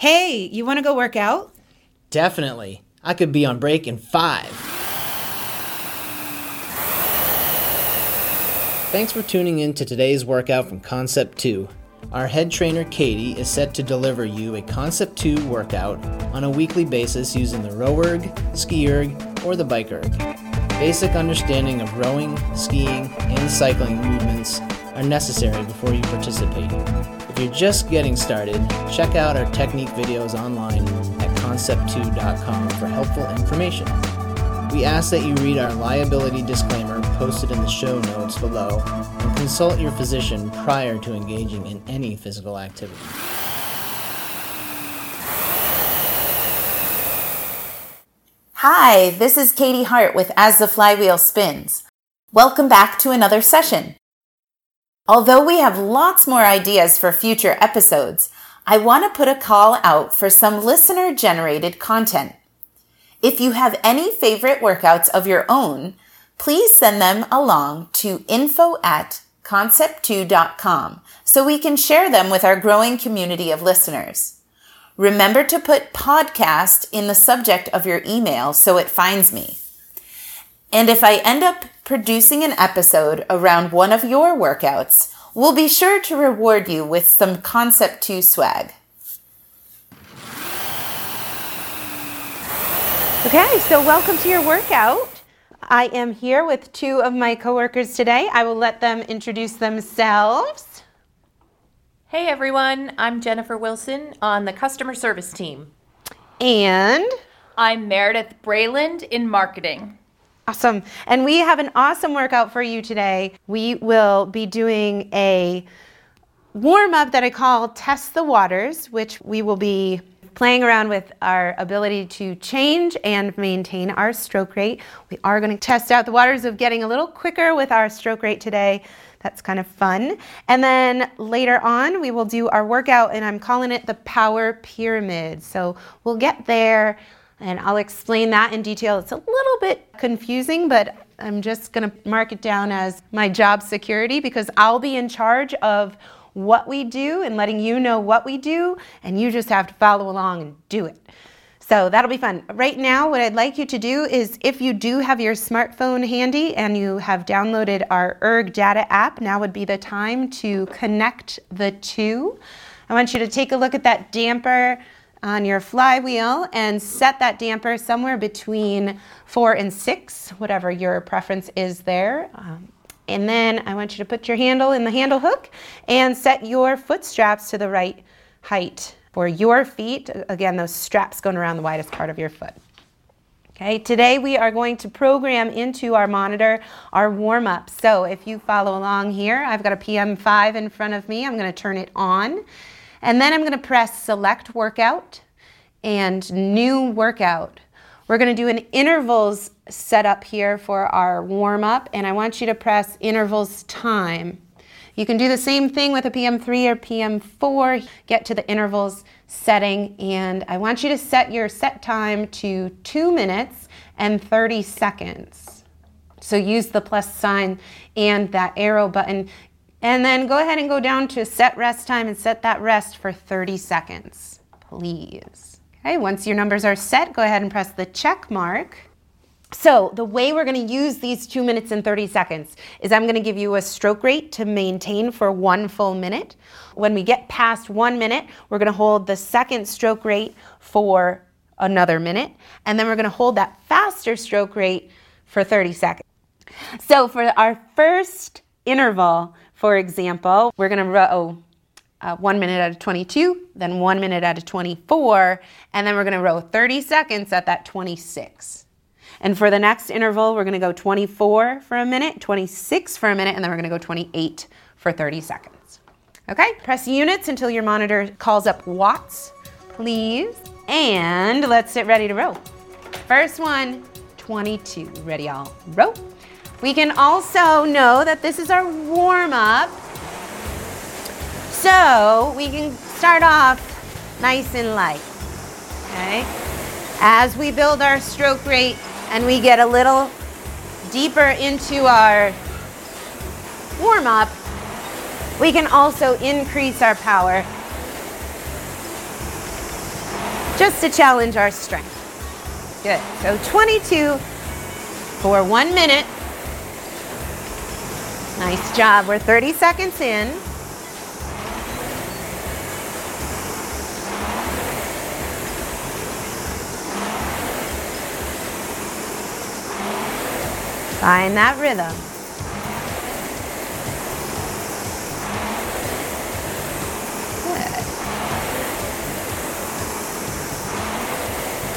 Hey, you want to go work out? Definitely. I could be on break in five. Thanks for tuning in to today's workout from Concept2. Our head trainer Katie is set to deliver you a Concept2 workout on a weekly basis using the RowErg, ski erg, or the BikeErg. Basic understanding of rowing, skiing, and cycling movements are necessary before you participate. If you're just getting started, check out our technique videos online at concept2.com for helpful information. We ask that you read our liability disclaimer posted in the show notes below and consult your physician prior to engaging in any physical activity. Hi, this is Katie Hart with As the Flywheel Spins. Welcome back to another session. Although we have lots more ideas for future episodes, I want to put a call out for some listener generated content. If you have any favorite workouts of your own, please send them along to info at concept2.com so we can share them with our growing community of listeners. Remember to put podcast in the subject of your email so it finds me. And if I end up producing an episode around one of your workouts, we'll be sure to reward you with some Concept2 swag. Okay, so welcome to your workout. I am here with two of my coworkers today. I will let them introduce themselves. Hey everyone, I'm Jennifer Wilson on the customer service team. And I'm Meredith Brayland in marketing. Awesome. And we have an awesome workout for you today. We will be doing a warm up that I call Test the Waters, which we will be playing around with our ability to change and maintain our stroke rate. We are going to test out the waters of getting a little quicker with our stroke rate today. That's kind of fun. And then later on, we will do our workout, and I'm calling it the Power Pyramid. So we'll get there and I'll explain that in detail. It's a little bit confusing, but I'm just going to mark it down as my job security because I'll be in charge of what we do and letting you know what we do, and you just have to follow along and do it. So that'll be fun. Right now, what I'd like you to do is if you do have your smartphone handy and you have downloaded our ErgData app, now would be the time to connect the two. I want you to take a look at that damper on your flywheel and set that damper somewhere between four and six, whatever your preference is there. Um, and then I want you to put your handle in the handle hook and set your foot straps to the right height for your feet. Again, those straps going around the widest part of your foot. Okay, today we are going to program into our monitor our warm up. So if you follow along here, I've got a PM5 in front of me. I'm going to turn it on. And then I'm going to press select workout and new workout. We're going to do an intervals setup here for our warm up, and I want you to press intervals time. You can do the same thing with a PM3 or PM4. Get to the intervals setting, and I want you to set your set time to two minutes and 30 seconds. So use the plus sign and that arrow button. And then go ahead and go down to set rest time and set that rest for 30 seconds, please. Okay, once your numbers are set, go ahead and press the check mark. So the way we're gonna use these two minutes and 30 seconds is I'm gonna give you a stroke rate to maintain for one full minute. When we get past one minute, we're gonna hold the second stroke rate for another minute, and then we're gonna hold that faster stroke rate for 30 seconds. So for our first interval, for example, we're gonna row uh, one minute out of 22, then one minute out of 24, and then we're gonna row 30 seconds at that 26. And for the next interval, we're gonna go 24 for a minute, 26 for a minute, and then we're gonna go 28 for 30 seconds. Okay, press units until your monitor calls up watts, please. And let's get ready to row. First one, 22. Ready, all row. We can also know that this is our warm up. So we can start off nice and light. Okay? As we build our stroke rate and we get a little deeper into our warm up, we can also increase our power. just to challenge our strength. Good. So 22 for one minute. Nice job. We're 30 seconds in. Find that rhythm.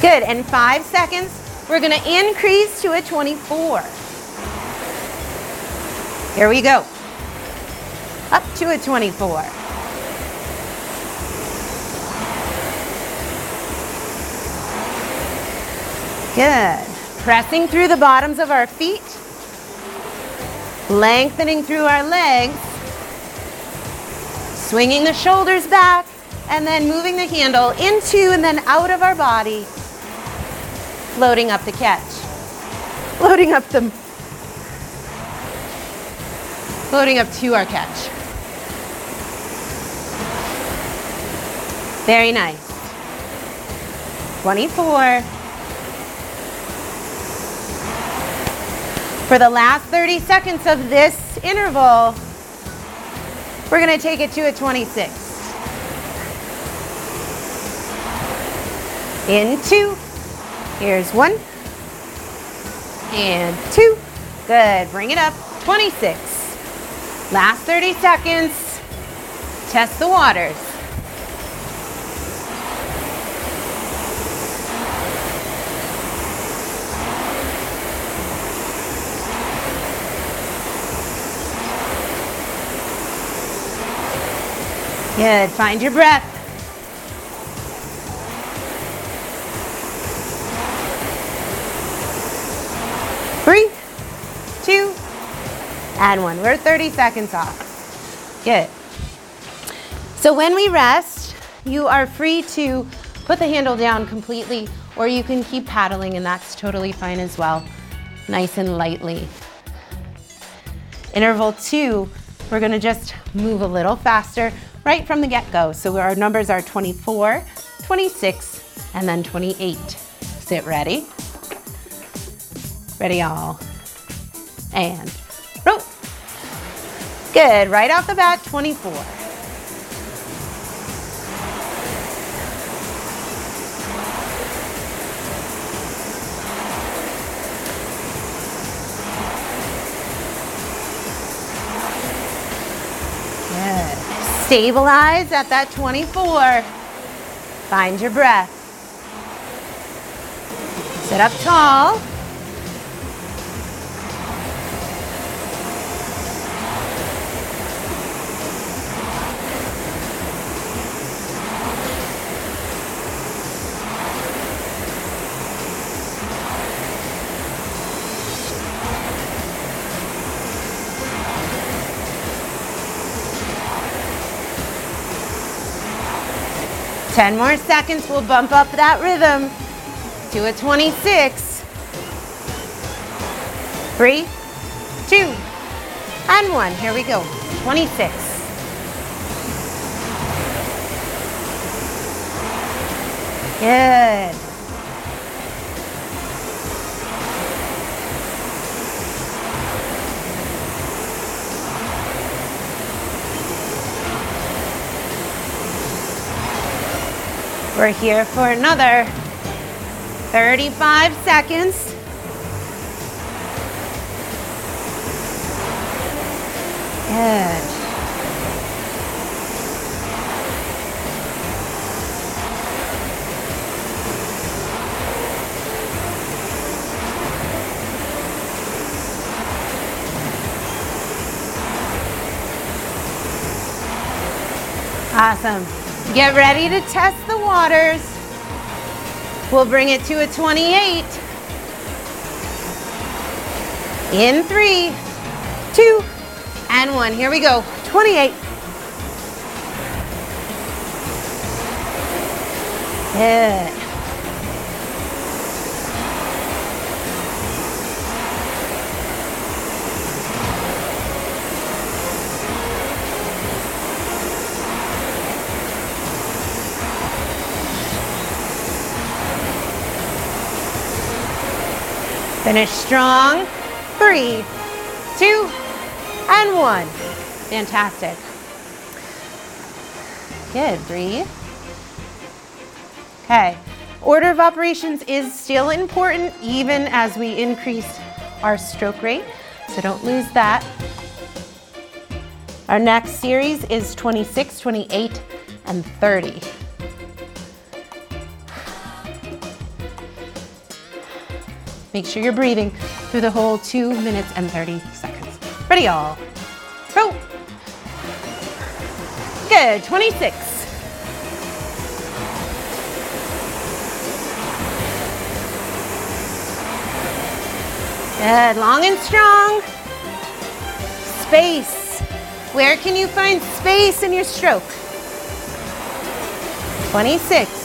Good. Good. And five seconds, we're going to increase to a 24. Here we go. Up to a 24. Good. Pressing through the bottoms of our feet. Lengthening through our legs. Swinging the shoulders back and then moving the handle into and then out of our body. Floating up the catch. Floating up the floating up to our catch. Very nice. 24. For the last 30 seconds of this interval, we're going to take it to a 26. In two. Here's one. And two. Good. Bring it up. 26. Last 30 seconds. Test the waters. Good. Find your breath. And one. We're 30 seconds off. Good. So when we rest, you are free to put the handle down completely, or you can keep paddling, and that's totally fine as well. Nice and lightly. Interval two, we're gonna just move a little faster right from the get-go. So our numbers are 24, 26, and then 28. Sit ready. Ready all. And roll. Good, right off the bat, 24. Good. Stabilize at that 24. Find your breath. Sit up tall. Ten more seconds, we'll bump up that rhythm to a 26. Three, two, and one. Here we go. 26. Good. We're here for another 35 seconds. Good. Awesome. Get ready to test the waters. We'll bring it to a 28. In three, two, and one. Here we go. 28. Good. Finish strong. Three, two, and one. Fantastic. Good, breathe. Okay, order of operations is still important even as we increase our stroke rate, so don't lose that. Our next series is 26, 28, and 30. Make sure you're breathing through the whole two minutes and 30 seconds. Ready, y'all? Go. Good, 26. Good, long and strong. Space. Where can you find space in your stroke? 26.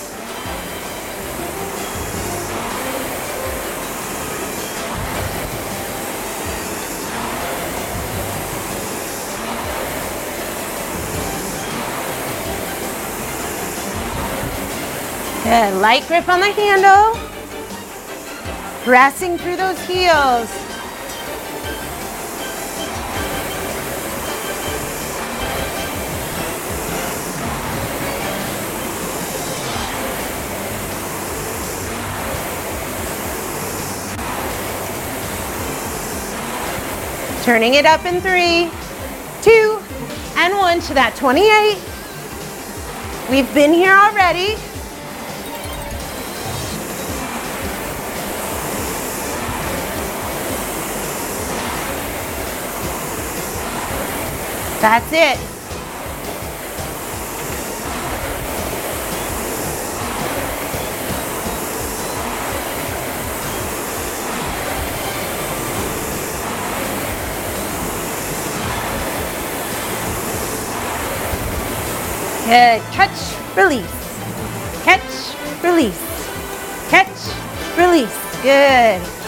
Good. Light grip on the handle. Pressing through those heels. Turning it up in three, two, and one to that 28. We've been here already. That's it. Good. Catch, release. Catch, release. Catch, release. Good.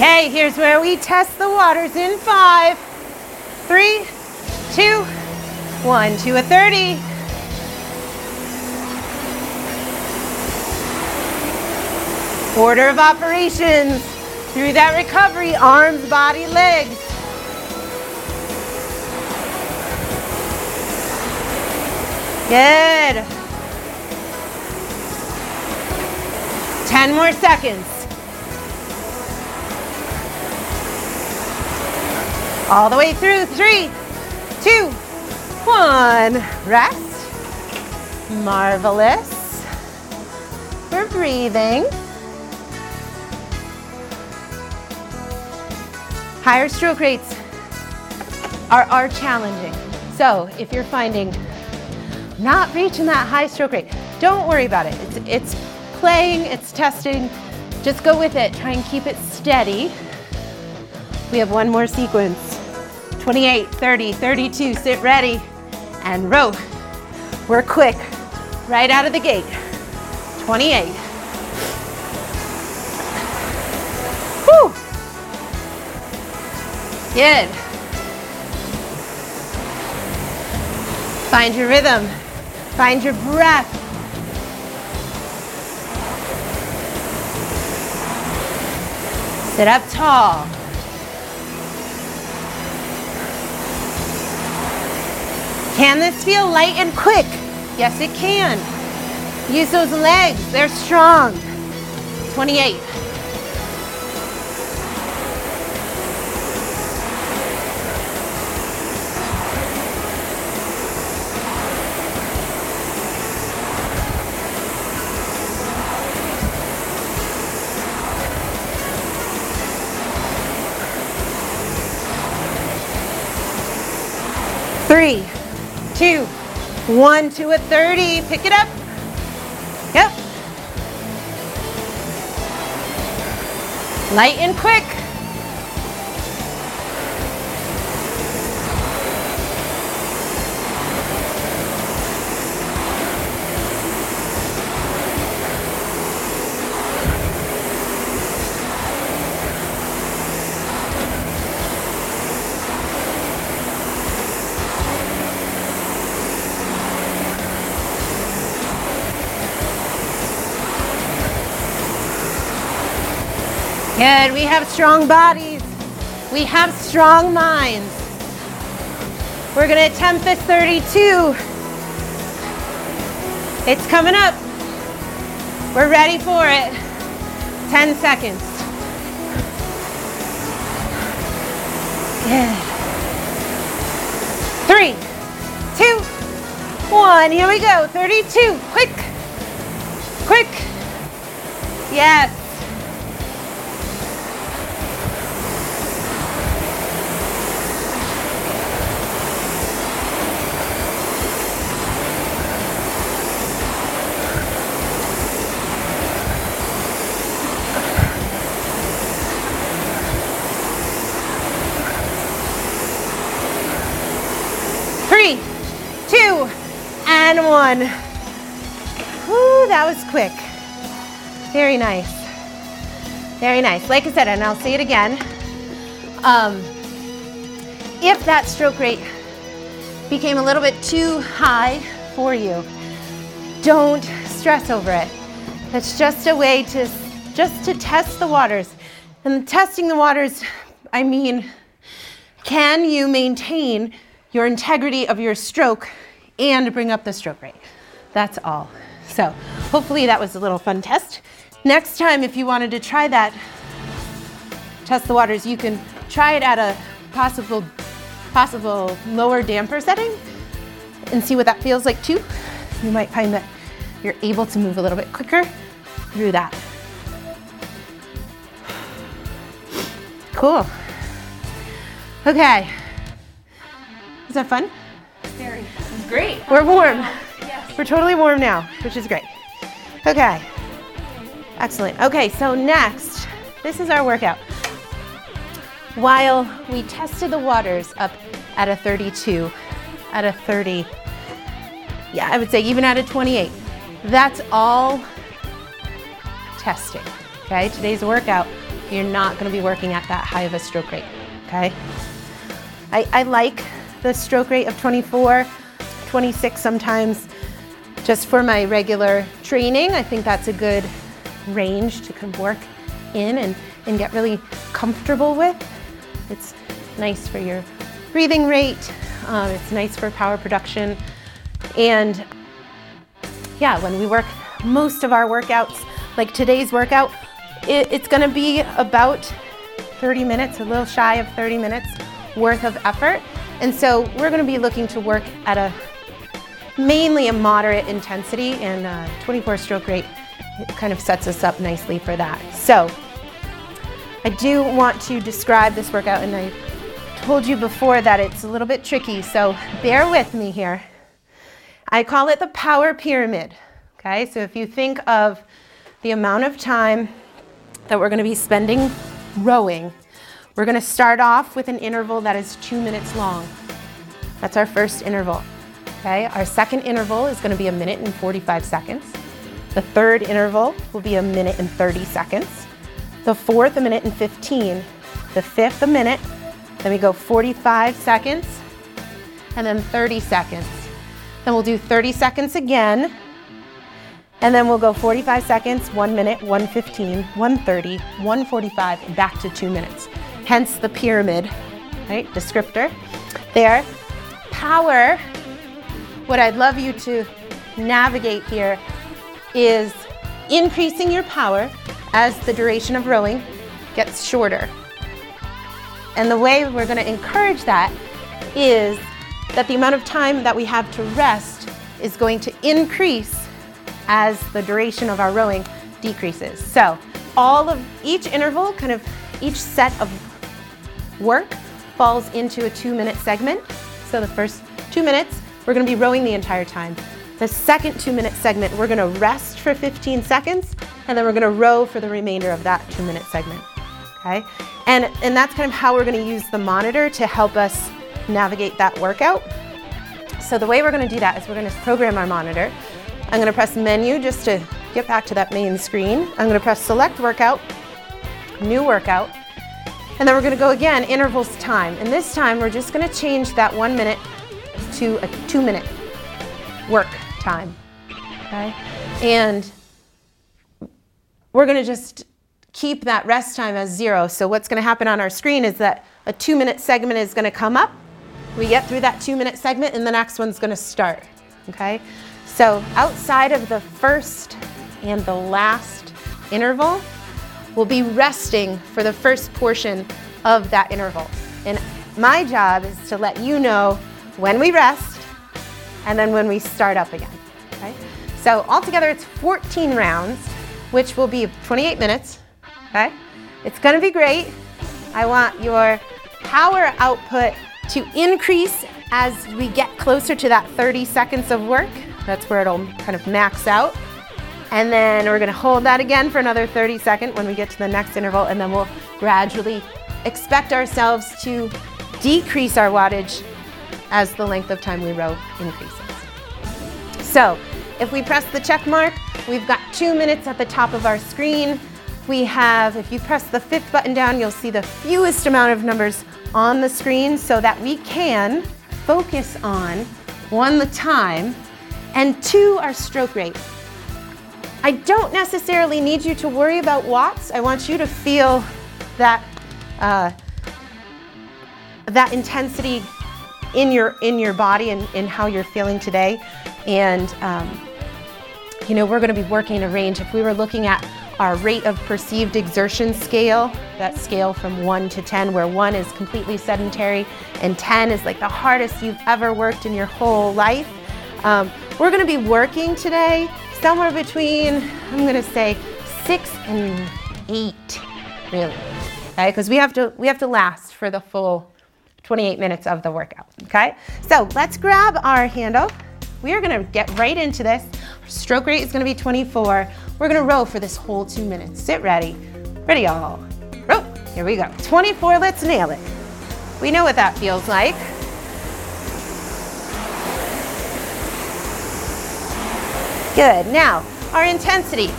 Okay, here's where we test the waters in five, three, two, one, to a 30. Order of operations through that recovery, arms, body, legs. Good. 10 more seconds. All the way through. Three, two, one. Rest. Marvelous. We're breathing. Higher stroke rates are, are challenging. So if you're finding not reaching that high stroke rate, don't worry about it. It's, it's playing, it's testing. Just go with it. Try and keep it steady. We have one more sequence. 28, 30, 32, sit ready and row. We're quick, right out of the gate. 28. Whew. Good. Find your rhythm. Find your breath. Sit up tall. Can this feel light and quick? Yes, it can. Use those legs, they're strong. 28. Three, two, one to a 30. Pick it up. Yep. Light and quick. Good. We have strong bodies. We have strong minds. We're going to attempt this 32. It's coming up. We're ready for it. 10 seconds. Good. Three, two, one. Here we go. 32. Quick. Quick. Yes. Very nice. Like I said, and I'll say it again. Um, if that stroke rate became a little bit too high for you, don't stress over it. That's just a way to just to test the waters. And testing the waters, I mean, can you maintain your integrity of your stroke and bring up the stroke rate? That's all. So hopefully that was a little fun test. Next time, if you wanted to try that, test the waters, you can try it at a possible, possible lower damper setting and see what that feels like too. You might find that you're able to move a little bit quicker through that. Cool. Okay. Is that fun? Very. This is great. We're warm. Yes. We're totally warm now, which is great. Okay. Excellent. Okay, so next, this is our workout. While we tested the waters up at a 32, at a 30, yeah, I would say even at a 28, that's all testing. Okay, today's workout, you're not going to be working at that high of a stroke rate. Okay, I, I like the stroke rate of 24, 26 sometimes, just for my regular training. I think that's a good range to kind of work in and, and get really comfortable with. It's nice for your breathing rate, um, it's nice for power production. And yeah, when we work most of our workouts, like today's workout, it, it's gonna be about 30 minutes, a little shy of 30 minutes worth of effort. And so we're gonna be looking to work at a mainly a moderate intensity and uh, 24 stroke rate it kind of sets us up nicely for that. So I do want to describe this workout and I told you before that it's a little bit tricky, so bear with me here. I call it the power pyramid. Okay, so if you think of the amount of time that we're going to be spending rowing, we're going to start off with an interval that is two minutes long. That's our first interval. Okay, our second interval is going to be a minute and 45 seconds. The third interval will be a minute and 30 seconds. The fourth, a minute and 15. The fifth, a minute. Then we go 45 seconds and then 30 seconds. Then we'll do 30 seconds again. And then we'll go 45 seconds, 1 minute, 115, 130, 145, and back to 2 minutes. Hence the pyramid, right? Descriptor. There. Power, what I'd love you to navigate here is increasing your power as the duration of rowing gets shorter. And the way we're going to encourage that is that the amount of time that we have to rest is going to increase as the duration of our rowing decreases. So, all of each interval, kind of each set of work falls into a two minute segment. So, the first two minutes, we're going to be rowing the entire time. The second two minute segment, we're to rest for 15 seconds and then we're to row for the remainder of that two minute segment. Okay? And, and that's kind of how we're to use the monitor to help us navigate that workout. So the way we're to do that is we're to program our monitor. I'm to press menu just to get back to that main screen. I'm to press select workout, new workout, and then we're to go again intervals time. And this time we're just to change that one minute to a two minute work time. Okay? And we're going to just keep that rest time as zero. So what's gonna happen on our screen is that a two minute segment is gonna come up. We get through that two minute segment and the next one's gonna start, okay? So outside of the first and the last interval, we'll be resting for the first portion of that interval. And my job is to let you know when we rest and then when we start up again, okay? So altogether it's 14 rounds, which will be 28 minutes, okay? It's gonna be great. I want your power output to increase as we get closer to that 30 seconds of work. That's where it'll kind of max out. And then we're gonna hold that again for another 30 seconds when we get to the next interval, and then we'll gradually expect ourselves to decrease our wattage as the length of time we row increases. So if we press the check mark, we've got two minutes at the top of our screen. We have, if you press the fifth button down, you'll see the fewest amount of numbers on the screen so that we can focus on one, the time, and two, our stroke rate. I don't necessarily need you to worry about watts. I want you to feel that uh, that intensity in your in your body and in how you're feeling today. And um, you know, we're going to be working a range. If we were looking at our rate of perceived exertion scale, that scale from 1 to 10, where 1 is completely sedentary and 10 is like the hardest you've ever worked in your whole life. Um, we're going to be working today somewhere between, I'm going to say, 6 and 8, really. Okay? Because we have to we have to last for the full 28 minutes of the workout. Okay? So let's grab our handle. We are gonna get right into this. Our stroke rate is gonna be 24. We're gonna row for this whole two minutes. Sit ready. Ready, all. Row. Here we go. 24, let's nail it. We know what that feels like. Good. Now, our intensity.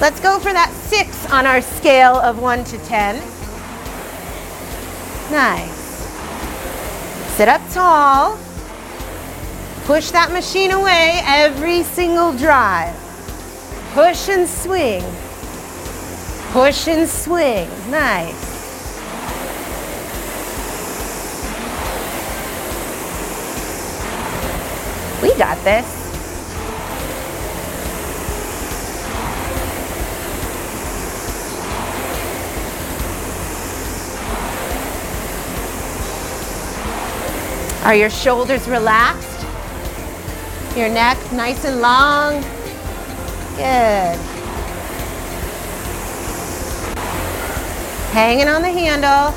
Let's go for that six on our scale of one to 10. Nice. Sit up tall. Push that machine away every single drive. Push and swing. Push and swing. Nice. We got this. Are your shoulders relaxed? Your neck nice and long? Good. Hanging on the handle.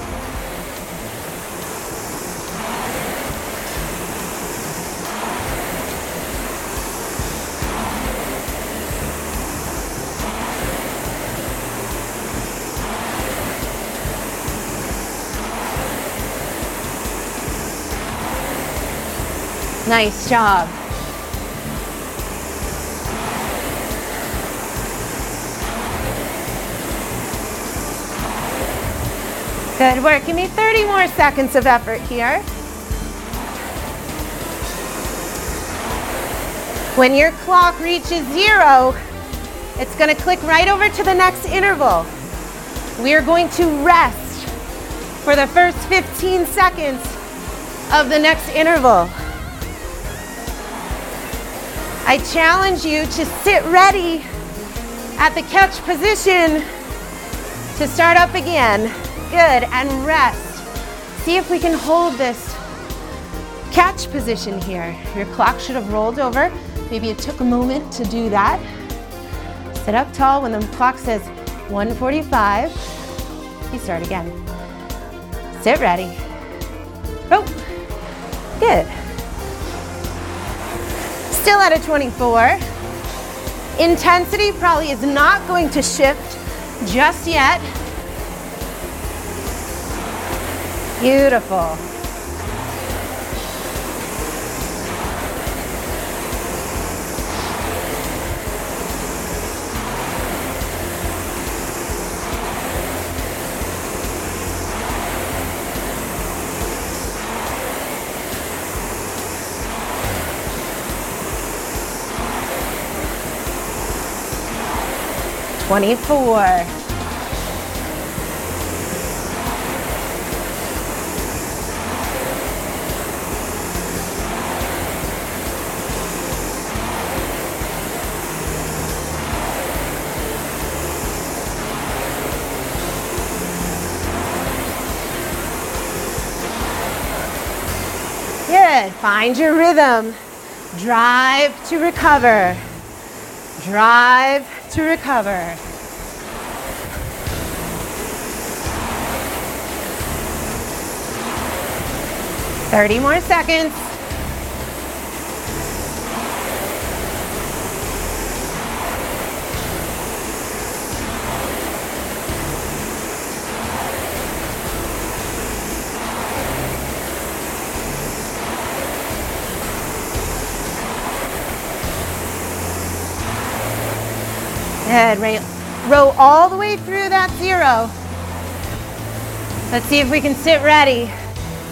Nice job. Good work. Give me 30 more seconds of effort here. When your clock reaches zero, it's going to click right over to the next interval. We are going to rest for the first 15 seconds of the next interval. I challenge you to sit ready at the catch position to start up again. Good, and rest. See if we can hold this catch position here. Your clock should have rolled over. Maybe it took a moment to do that. Sit up tall when the clock says 145. You start again. Sit ready. Oh, good still at a 24. Intensity probably is not going to shift just yet. Beautiful. 24. Good. Find your rhythm. Drive to recover. Drive to recover. Thirty more seconds. Good. Row all the way through that zero. Let's see if we can sit ready.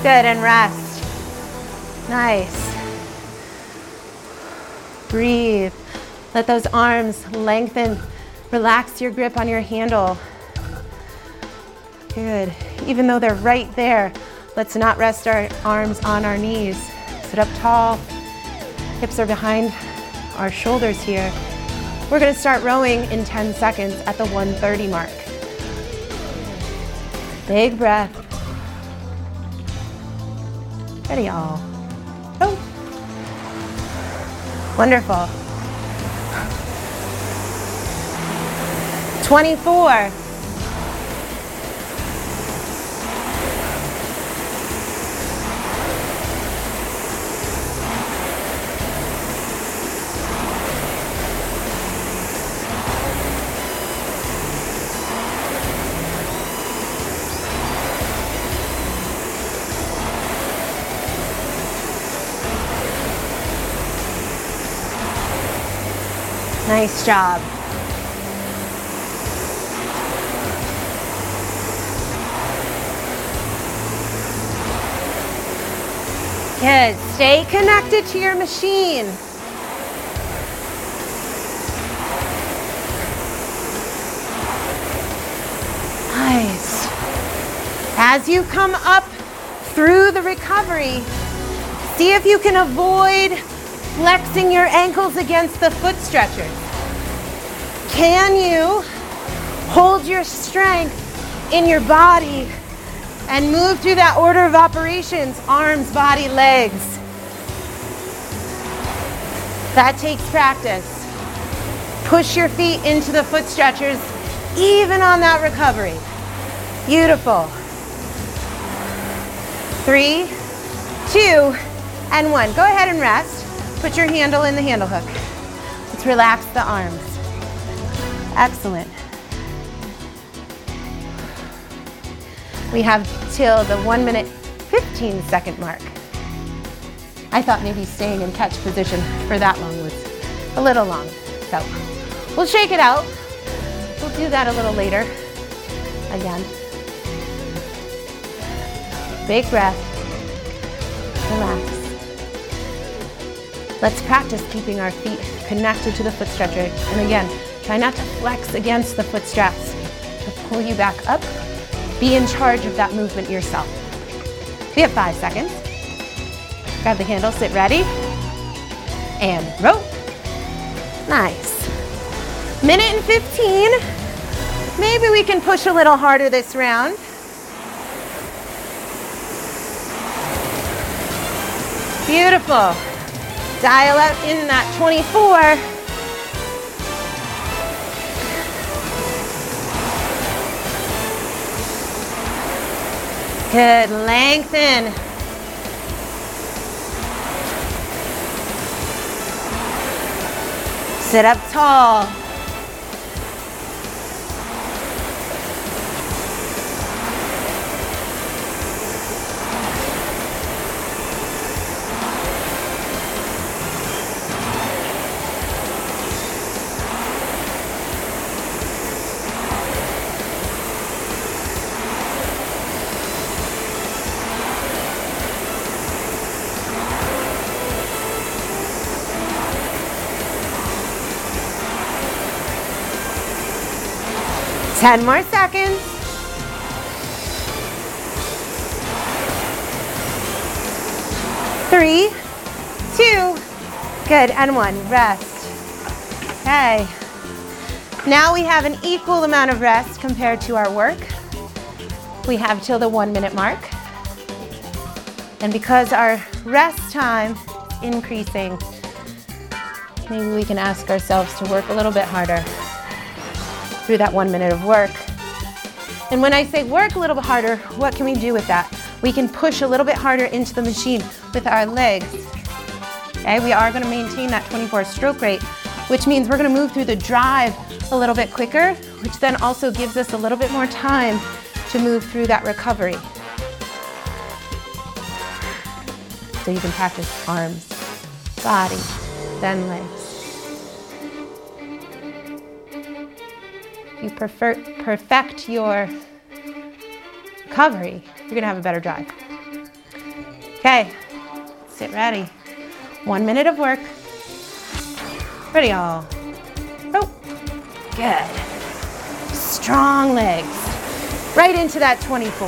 Good, and rest. Nice. Breathe. Let those arms lengthen. Relax your grip on your handle. Good. Even though they're right there, let's not rest our arms on our knees. Sit up tall. Hips are behind our shoulders here. We're gonna start rowing in 10 seconds at the 130 mark. Big breath. Ready, y'all. Oh. Wonderful. 24. Nice job. Good. Stay connected to your machine. Nice. As you come up through the recovery, see if you can avoid flexing your ankles against the foot stretchers. Can you hold your strength in your body and move through that order of operations arms, body, legs? That takes practice. Push your feet into the foot stretchers, even on that recovery. Beautiful. Three, two, and one. Go ahead and rest. Put your handle in the handle hook. Let's relax the arms. Excellent. We have till the one minute, 15 second mark. I thought maybe staying in catch position for that long was a little long. So we'll shake it out. We'll do that a little later. Again. Big breath. Relax. Let's practice keeping our feet connected to the foot stretcher. And again, try not to flex against the foot straps to pull you back up. Be in charge of that movement yourself. We have five seconds. Grab the handle, sit ready, and row. Nice. Minute and 15. Maybe we can push a little harder this round. Beautiful. Dial up in that 24. Good, lengthen. Sit up tall. 10 more seconds. Three, two, good, and one. Rest. Okay. Now we have an equal amount of rest compared to our work. We have till the one minute mark. And because our rest time is increasing. Maybe we can ask ourselves to work a little bit harder through that one minute of work. And when I say work a little bit harder, what can we do with that? We can push a little bit harder into the machine with our legs. Okay, we are gonna maintain that 24 stroke rate, which means we're gonna move through the drive a little bit quicker, which then also gives us a little bit more time to move through that recovery. So you can practice arms, body, then legs. You prefer, perfect your recovery, you're gonna have a better drive. Okay, sit ready. One minute of work. Ready, all. Oh, good. Strong legs. Right into that 24.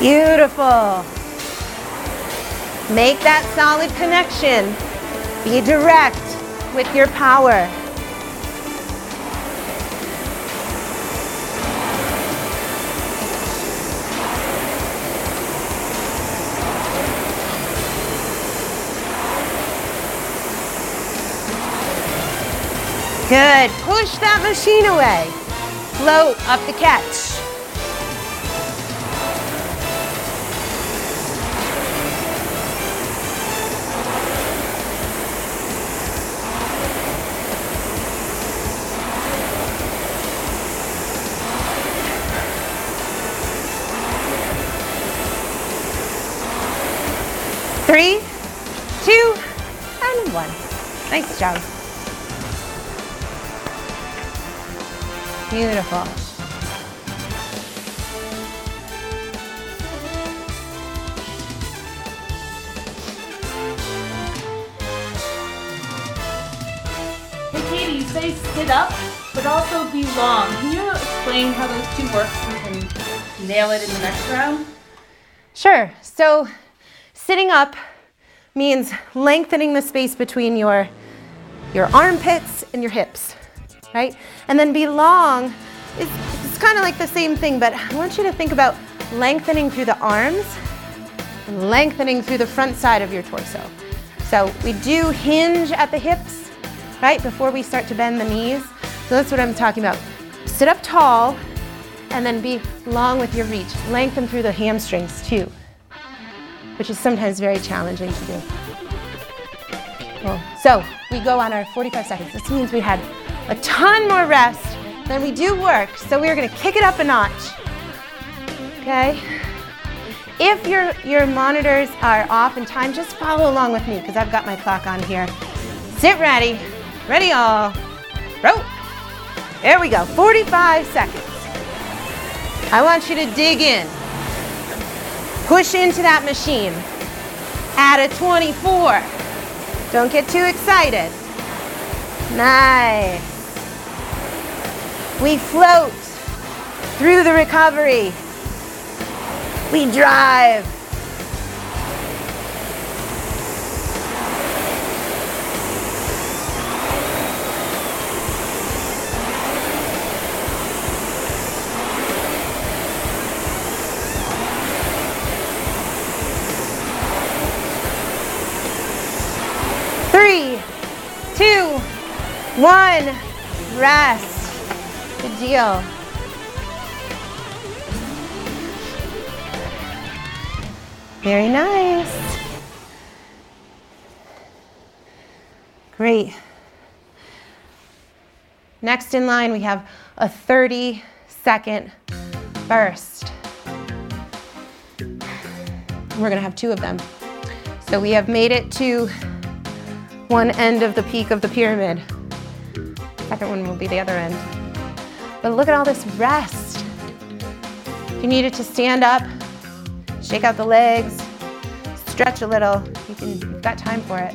Beautiful. Make that solid connection. Be direct with your power. Good. Push that machine away. Float up the catch. Nice job. Beautiful. Hey Katie, you say sit up, but also be long. Can you explain how those two work so we can nail it in the next round? Sure. So sitting up means lengthening the space between your your armpits and your hips, right? And then be long it's kind of like the same thing, but I want you to think about lengthening through the arms and lengthening through the front side of your torso. So we do hinge at the hips, right, before we start to bend the knees. So that's what I'm talking about. Sit up tall and then be long with your reach. Lengthen through the hamstrings too, which is sometimes very challenging to do. So we go on our 45 seconds. This means we had a ton more rest than we do work. So we are gonna kick it up a notch. Okay? If your, your monitors are off in time, just follow along with me because I've got my clock on here. Sit ready. Ready all. Row. There we go. 45 seconds. I want you to dig in. Push into that machine. Add a 24. Don't get too excited. Nice. We float through the recovery. We drive. Three, two, one, rest. Good deal. Very nice. Great. Next in line, we have a 30 second burst. We're gonna have two of them. So we have made it to one end of the peak of the pyramid. Second one will be the other end. But look at all this rest. If you needed to stand up, shake out the legs, stretch a little, you can, you've got time for it.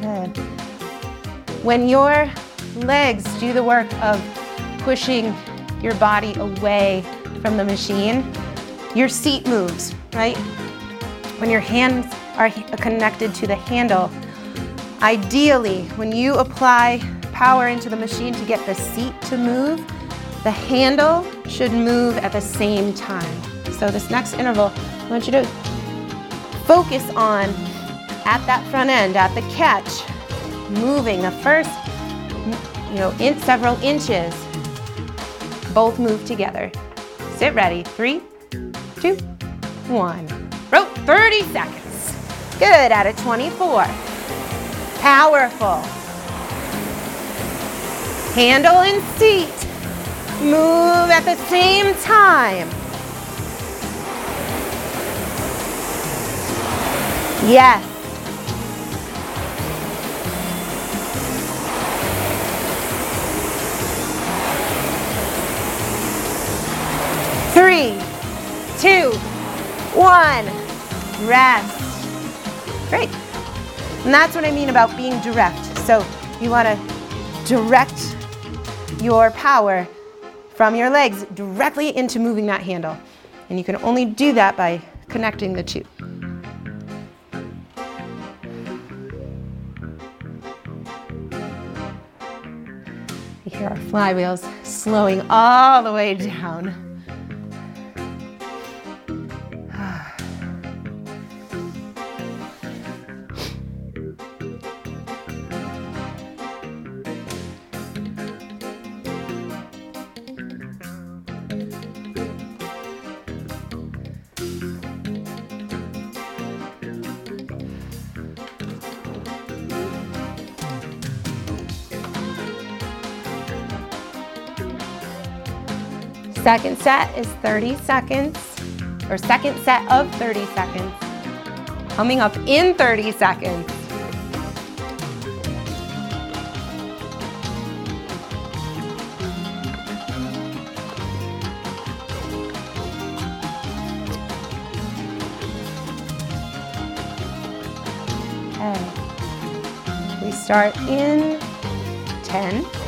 Good. When your legs do the work of pushing your body away from the machine, your seat moves, right? When your hands are connected to the handle, Ideally, when you apply power into the machine to get the seat to move, the handle should move at the same time. So this next interval, I want you to focus on at that front end, at the catch, moving the first, you know, in several inches. Both move together. Sit ready. Three, two, one. Row 30 seconds. Good, at a 24. Powerful. Handle and seat. Move at the same time. Yes. Three, two, one. Rest. Great. And that's what I mean about being direct. So you want to direct your power from your legs directly into moving that handle. And you can only do that by connecting the two. You hear our flywheels slowing all the way down. Second set is 30 seconds, or second set of 30 seconds. Coming up in 30 seconds. Okay. We start in 10.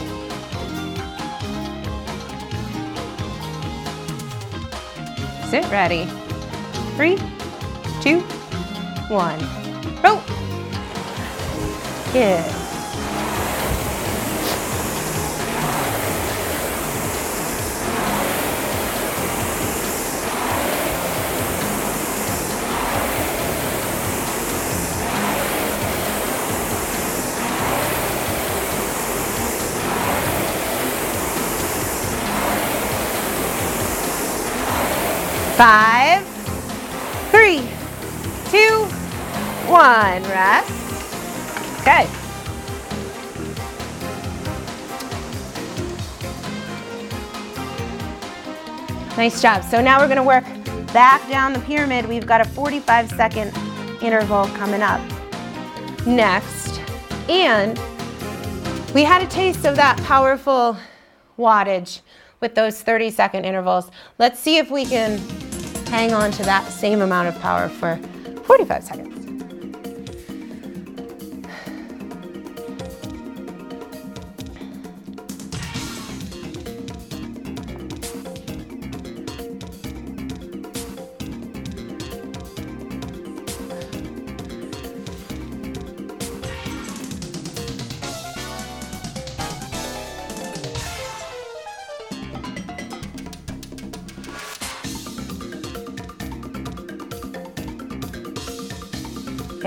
Sit ready. Three, two, one. Row. Good. Five, three, two, one. Rest. Okay. Nice job. So now we're going to work back down the pyramid. We've got a 45 second interval coming up next. And we had a taste of that powerful wattage with those 30 second intervals. Let's see if we can hang on to that same amount of power for 45 seconds.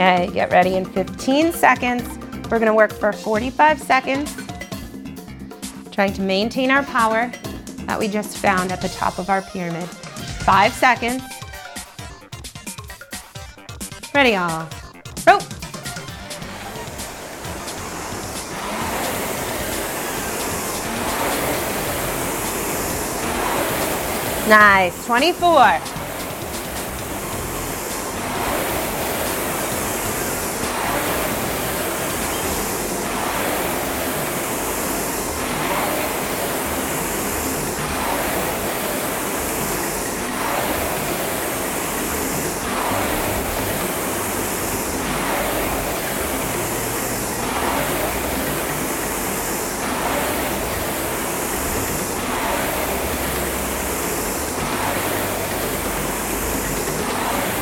Okay, get ready in 15 seconds. We're gonna work for 45 seconds, trying to maintain our power that we just found at the top of our pyramid. Five seconds. Ready, all. Rope. Nice, 24.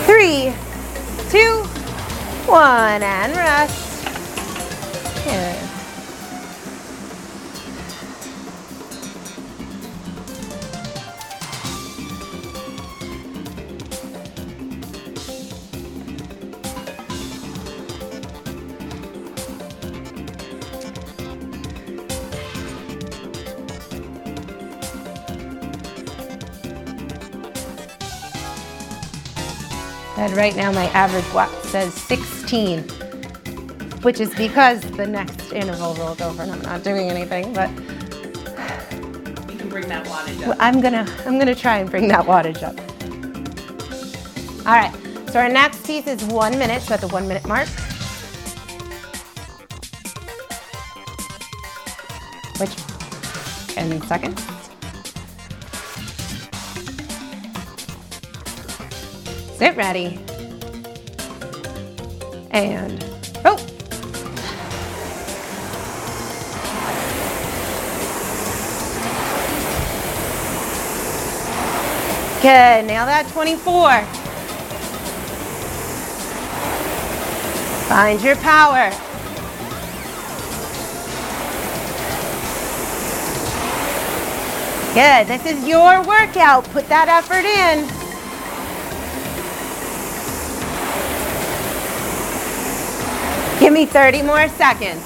Three, two, one, and rest. And right now my average watch says 16, which is because the next interval rolled over and I'm not doing anything, but You can bring that wattage up. I'm gonna, I'm gonna try and bring that wattage up. All right, so our next piece is one minute, so at the one minute mark. Which, 10 seconds. Sit ready. And, oh. Good, nail that 24. Find your power. Good, this is your workout. Put that effort in. Give me 30 more seconds.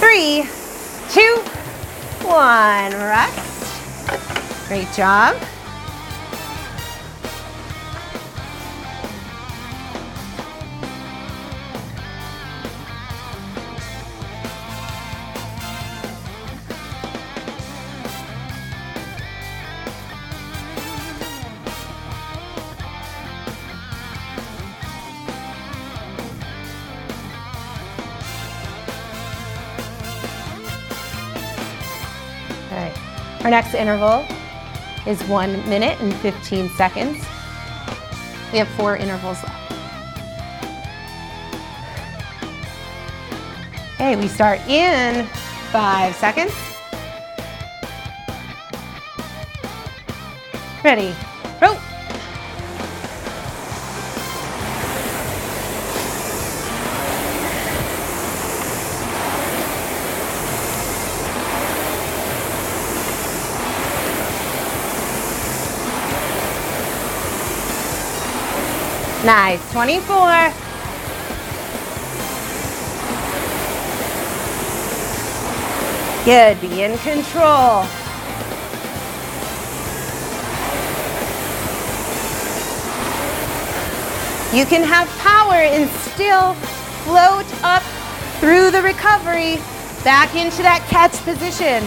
Three, two, one. Rest. Great job. Our next interval is one minute and 15 seconds. We have four intervals left. Okay, we start in five seconds. Ready, Nice, 24. Good, be in control. You can have power and still float up through the recovery back into that catch position.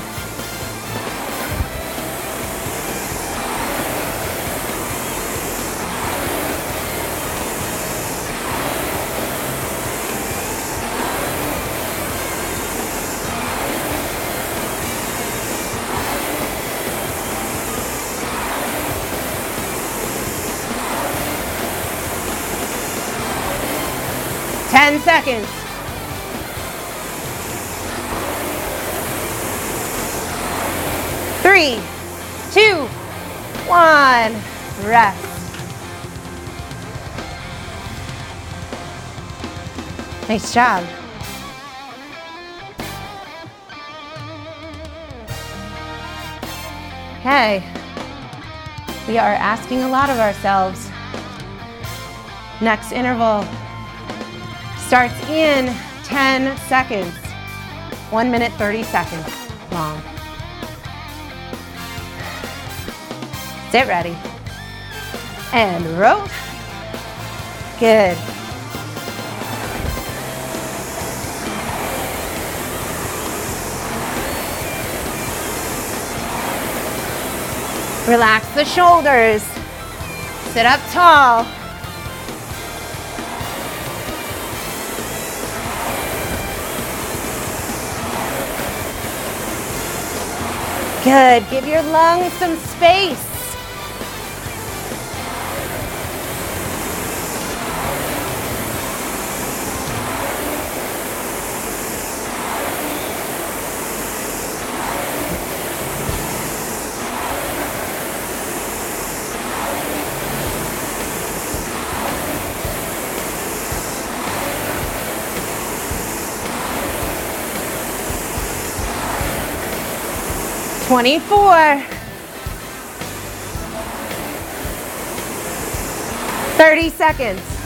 Seconds. Three, two, one. Rest. Nice job. Okay. We are asking a lot of ourselves. Next interval starts in 10 seconds. One minute, 30 seconds long. Sit ready. And row. Good. Relax the shoulders. Sit up tall. Good. Give your lungs some space. Twenty-four. Thirty seconds.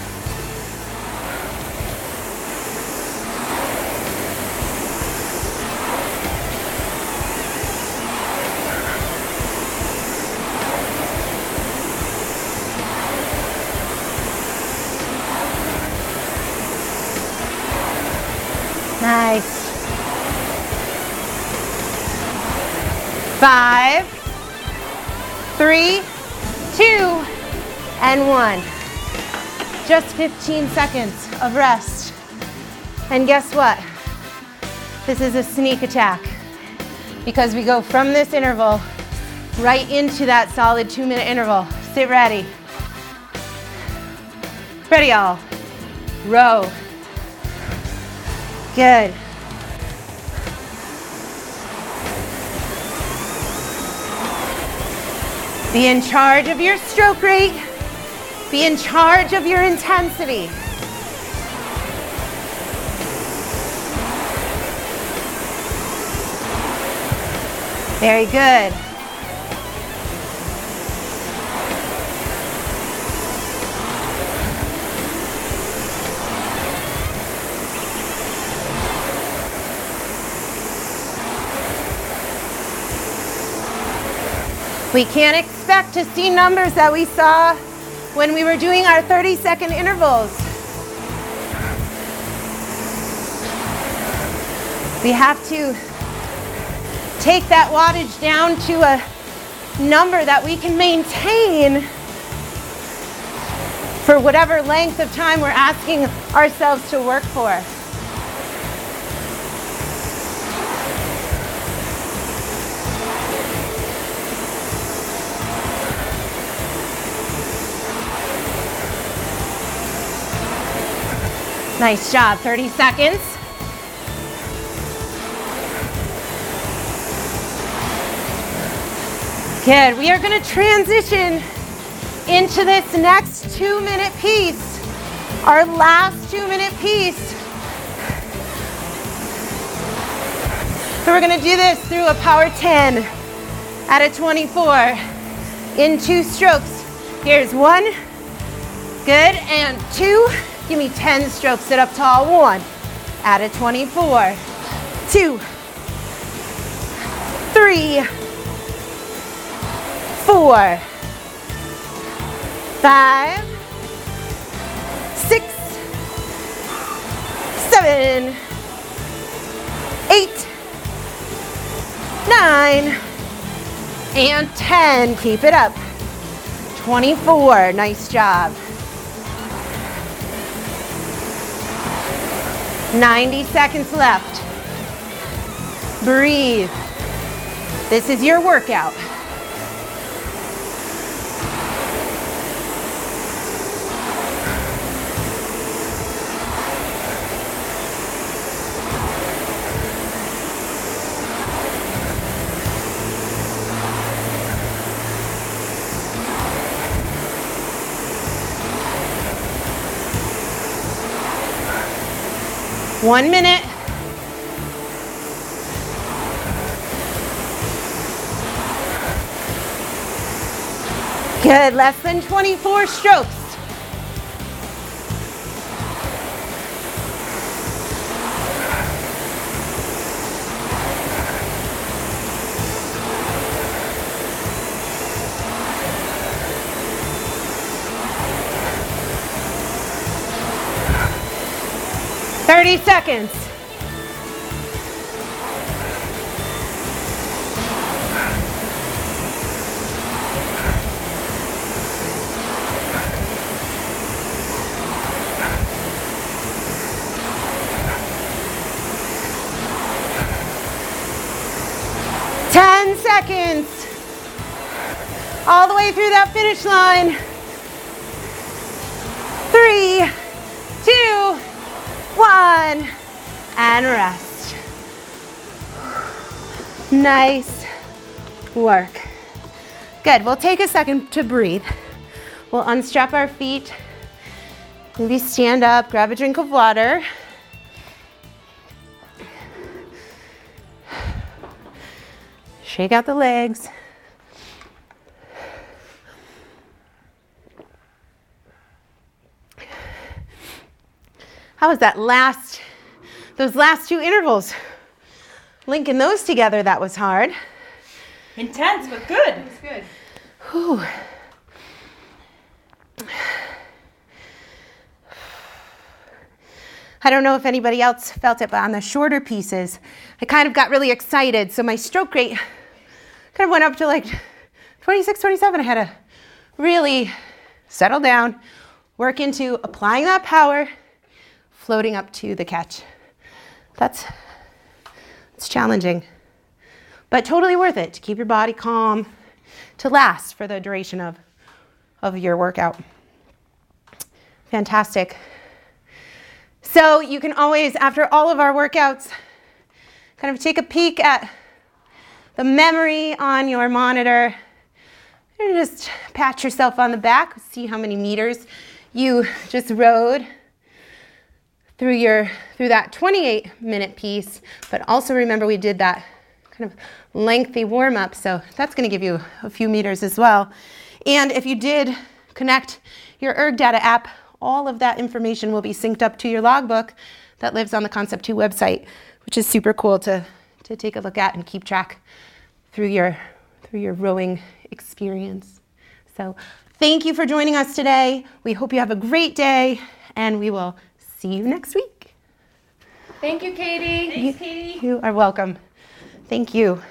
Three, two, and one. Just 15 seconds of rest. And guess what? This is a sneak attack because we go from this interval right into that solid two minute interval. Sit ready. Ready, all. Row. Good. Be in charge of your stroke rate. Be in charge of your intensity. Very good. We can't expect to see numbers that we saw when we were doing our 30 second intervals. We have to take that wattage down to a number that we can maintain for whatever length of time we're asking ourselves to work for. Nice job, 30 seconds. Good, we are gonna transition into this next two minute piece, our last two minute piece. So we're gonna do this through a power 10 at a 24 in two strokes. Here's one, good, and two. Give me 10 strokes, sit up tall, one, out of 24, two, three, four, five, six, seven, eight, nine, and 10. Keep it up. 24. Nice job. 90 seconds left. Breathe. This is your workout. One minute. Good, less than 24 strokes. Thirty seconds. Ten seconds. All the way through that finish line. Nice work. Good. We'll take a second to breathe. We'll unstrap our feet. Maybe stand up, grab a drink of water. Shake out the legs. How was that last, those last two intervals? Linking those together, that was hard. Intense, but good. It's good. Whew. I don't know if anybody else felt it, but on the shorter pieces, I kind of got really excited. So my stroke rate kind of went up to like 26, 27. I had to really settle down, work into applying that power, floating up to the catch. That's it's challenging, but totally worth it to keep your body calm, to last for the duration of, of your workout. Fantastic. So you can always, after all of our workouts, kind of take a peek at the memory on your monitor and just pat yourself on the back, see how many meters you just rode through your through that 28 minute piece, but also remember we did that kind of lengthy warm up, so that's going to give you a few meters as well. And if you did connect your ErgData app, all of that information will be synced up to your logbook that lives on the Concept2 website, which is super cool to, to take a look at and keep track through your through your rowing experience. So thank you for joining us today. We hope you have a great day and we will see you next week. Thank you, Katie. Thanks, Katie. You are welcome. Thank you.